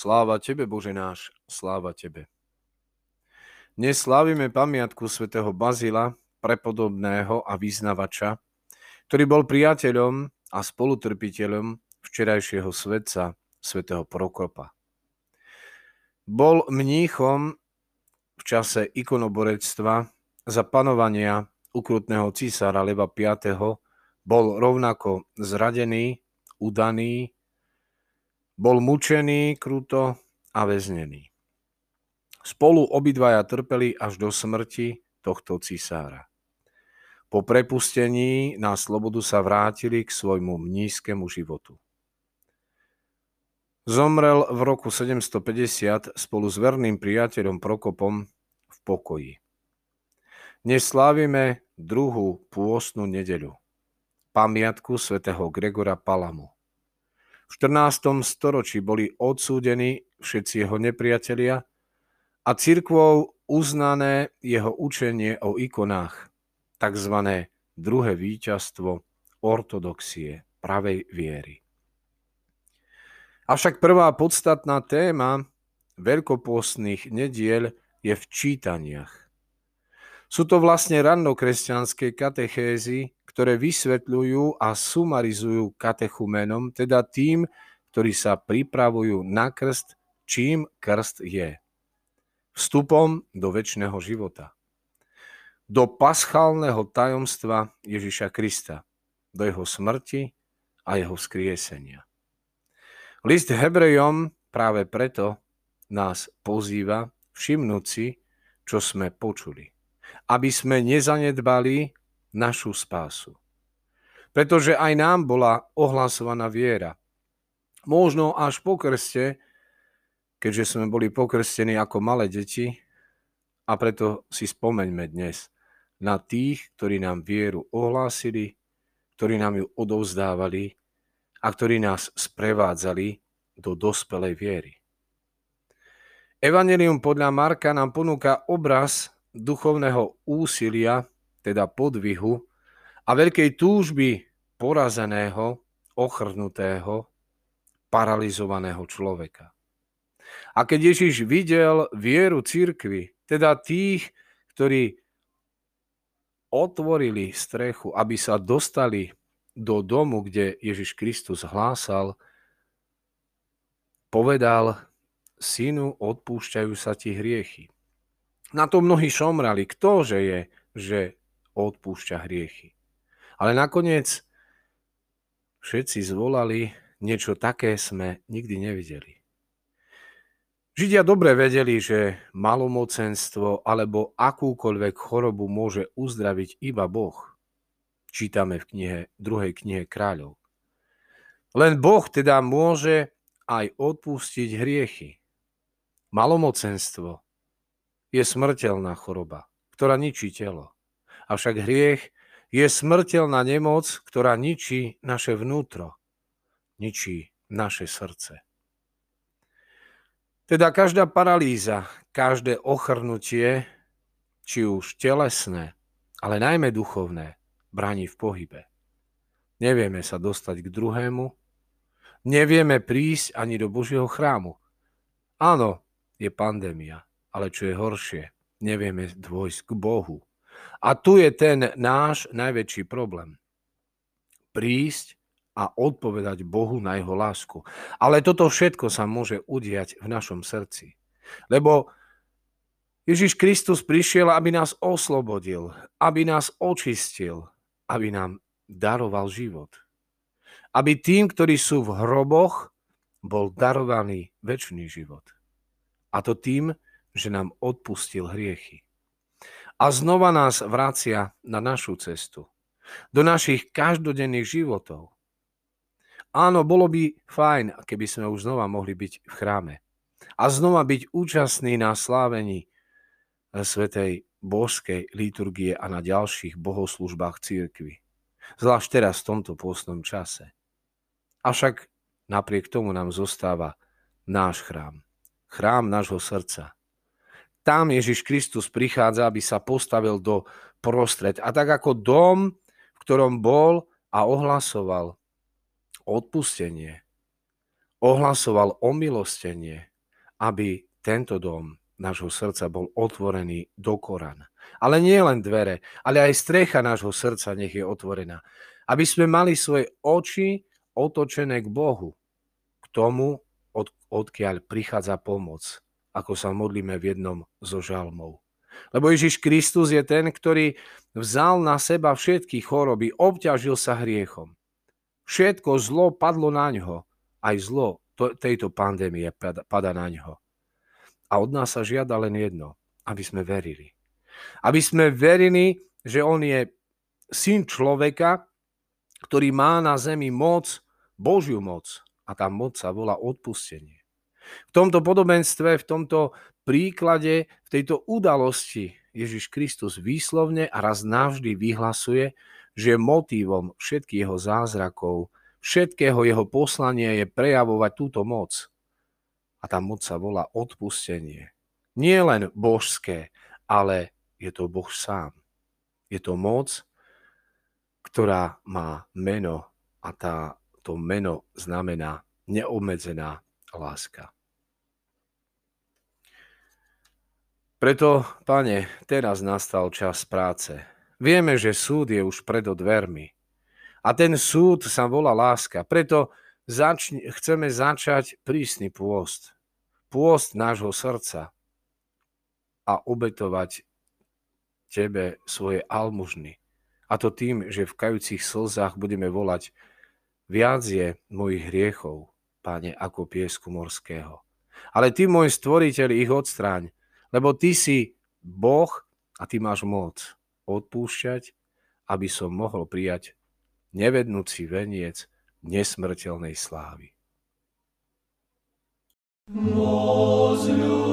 Sláva Tebe, Bože náš, sláva Tebe. Dnes slávime pamiatku svätého Bazila, prepodobného a vyznavača, ktorý bol priateľom a spolutrpiteľom včerajšieho svetca, svätého Prokopa. Bol mníchom v čase ikonoborectva za panovania ukrutného císara Leva V. Bol rovnako zradený, udaný, bol mučený kruto a väznený. Spolu obidvaja trpeli až do smrti tohto cisára. Po prepustení na slobodu sa vrátili k svojmu mnízkemu životu. Zomrel v roku 750 spolu s verným priateľom Prokopom v pokoji. Dnes slávime druhú pôstnu nedeľu, pamiatku svätého Gregora Palamu. V 14. storočí boli odsúdení všetci jeho nepriatelia a cirkvou uznané jeho učenie o ikonách, tzv. druhé víťazstvo ortodoxie, pravej viery. Avšak prvá podstatná téma veľkopôstnych nediel je v čítaniach. Sú to vlastne rannokresťanské katechézy, ktoré vysvetľujú a sumarizujú katechumenom, teda tým, ktorí sa pripravujú na krst, čím krst je vstupom do väčšného života. Do paschálneho tajomstva Ježiša Krista, do jeho smrti a jeho vzkriesenia. List Hebrejom práve preto nás pozýva všimnúť si, čo sme počuli, aby sme nezanedbali našu spásu. Pretože aj nám bola ohlasovaná viera. Možno až po krste keďže sme boli pokrstení ako malé deti a preto si spomeňme dnes na tých, ktorí nám vieru ohlásili, ktorí nám ju odovzdávali a ktorí nás sprevádzali do dospelej viery. Evangelium podľa Marka nám ponúka obraz duchovného úsilia, teda podvihu a veľkej túžby porazeného, ochrnutého, paralizovaného človeka. A keď Ježiš videl vieru církvy, teda tých, ktorí otvorili strechu, aby sa dostali do domu, kde Ježiš Kristus hlásal, povedal, synu, odpúšťajú sa ti hriechy. Na to mnohí šomrali, ktože je, že odpúšťa hriechy. Ale nakoniec všetci zvolali, niečo také sme nikdy nevideli. Židia dobre vedeli, že malomocenstvo alebo akúkoľvek chorobu môže uzdraviť iba Boh. Čítame v knihe, druhej knihe kráľov. Len Boh teda môže aj odpustiť hriechy. Malomocenstvo je smrteľná choroba, ktorá ničí telo. Avšak hriech je smrteľná nemoc, ktorá ničí naše vnútro, ničí naše srdce. Teda každá paralýza, každé ochrnutie, či už telesné, ale najmä duchovné, bráni v pohybe. Nevieme sa dostať k druhému, nevieme prísť ani do Božieho chrámu. Áno, je pandémia, ale čo je horšie, nevieme dôjsť k Bohu. A tu je ten náš najväčší problém. Prísť a odpovedať Bohu na jeho lásku. Ale toto všetko sa môže udiať v našom srdci. Lebo Ježiš Kristus prišiel, aby nás oslobodil, aby nás očistil, aby nám daroval život. Aby tým, ktorí sú v hroboch, bol darovaný väčší život. A to tým, že nám odpustil hriechy. A znova nás vracia na našu cestu, do našich každodenných životov. Áno, bolo by fajn, keby sme už znova mohli byť v chráme. A znova byť účastní na slávení eh, Svetej božskej liturgie a na ďalších bohoslužbách církvy. Zvlášť teraz v tomto pôstnom čase. Avšak napriek tomu nám zostáva náš chrám. Chrám nášho srdca. Tam Ježiš Kristus prichádza, aby sa postavil do prostred. A tak ako dom, v ktorom bol a ohlasoval odpustenie, ohlasoval omilostenie, aby tento dom nášho srdca bol otvorený do Korán. Ale nie len dvere, ale aj strecha nášho srdca nech je otvorená. Aby sme mali svoje oči otočené k Bohu, k tomu, od, odkiaľ prichádza pomoc, ako sa modlíme v jednom zo žalmov. Lebo Ježiš Kristus je ten, ktorý vzal na seba všetky choroby, obťažil sa hriechom. Všetko zlo padlo na ňo, aj zlo tejto pandémie pada na ňo. A od nás sa žiada len jedno, aby sme verili. Aby sme verili, že on je syn človeka, ktorý má na zemi moc, Božiu moc. A tá moc sa volá odpustenie. V tomto podobenstve, v tomto príklade, v tejto udalosti Ježiš Kristus výslovne a raz navždy vyhlasuje, že motívom všetkých jeho zázrakov, všetkého jeho poslania je prejavovať túto moc. A tá moc sa volá odpustenie. Nie len božské, ale je to Boh sám. Je to moc, ktorá má meno a tá, to meno znamená neobmedzená láska. Preto, pane, teraz nastal čas práce. Vieme, že súd je už pred dvermi. A ten súd sa volá láska. Preto začne, chceme začať prísny pôst. Pôst nášho srdca a obetovať tebe svoje almužny. A to tým, že v kajúcich slzách budeme volať viac je mojich hriechov, páne, ako piesku morského. Ale ty, môj stvoriteľ, ich odstráň, lebo ty si Boh a ty máš moc odpúšťať, aby som mohol prijať nevednúci veniec nesmrteľnej slávy. Возлюблю